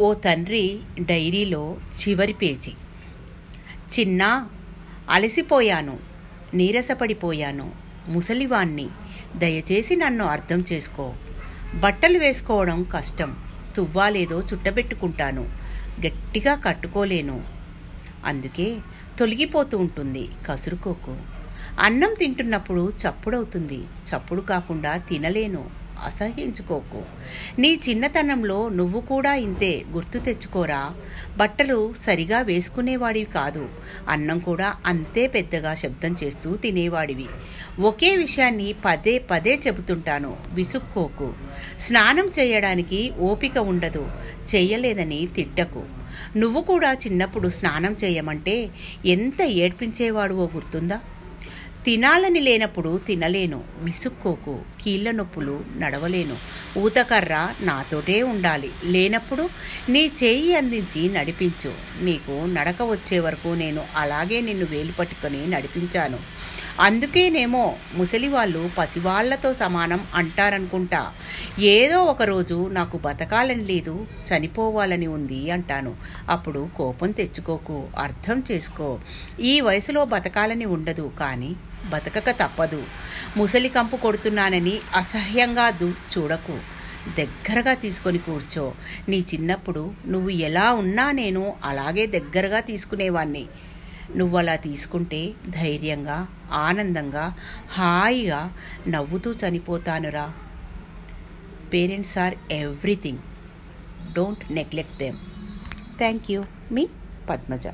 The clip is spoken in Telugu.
ఓ తండ్రి డైరీలో చివరి పేజీ. చిన్న అలసిపోయాను నీరసపడిపోయాను ముసలివాణ్ణి దయచేసి నన్ను అర్థం చేసుకో. బట్టలు వేసుకోవడం కష్టం తువ్వాలేదో చుట్టబెట్టుకుంటాను గట్టిగా కట్టుకోలేను. అందుకే తొలగిపోతూ ఉంటుంది కసురుకోకు. అన్నం తింటున్నప్పుడు చప్పుడవుతుంది చప్పుడు కాకుండా తినలేను. అసహించుకోకు. నీ చిన్నతనంలో నువ్వు కూడా ఇంతే గుర్తు తెచ్చుకోరా. బట్టలు సరిగా వేసుకునేవాడివి కాదు. అన్నం కూడా అంతే పెద్దగా శబ్దం చేస్తూ తినేవాడివి. ఒకే విషయాన్ని పదే పదే చెబుతుంటాను. విసుక్కోకు. స్నానం చేయడానికి ఓపిక ఉండదు. చేయలేదని తిట్టకు. నువ్వు కూడా చిన్నప్పుడు స్నానం చేయమంటే ఎంత ఏడ్పించేవాడువో గుర్తుందా? తినాలని లేనప్పుడు తినలేను. విసుక్కోకు. కీళ్ళ నొప్పులు నడవలేను. ఊతకర్ర నాతోటే ఉండాలి. లేనప్పుడు నీ చేయి అందించి నడిపించు. నీకు నడక వచ్చే వరకు నేను అలాగే నిన్ను వేలు పట్టుకొని నడిపించాను. అందుకేనేమో ముసలివాళ్ళు పసివాళ్ళతో సమానం అంటారనుకుంటా. ఏదో ఒకరోజు నాకు బతకాలని లేదు చనిపోవాలని ఉంది అంటాను. అప్పుడు కోపం తెచ్చుకోకు అర్థం చేసుకో. ఈ వయసులో బతకాలని ఉండదు కానీ బతకక తప్పదు. ముసలి కంపు కొడుతున్నానని అసహ్యంగా దు చూడకు. దగ్గరగా తీసుకొని కూర్చో. నీ చిన్నప్పుడు నువ్వు ఎలా ఉన్నా నేను అలాగే దగ్గరగా తీసుకునేవాణ్ణి. నువ్వు అలా తీసుకుంటే ధైర్యంగా ఆనందంగా హాయిగా నవ్వుతూ చనిపోతానురా. Parents or everything. Don't neglect them. Thank you. Me Padmaja.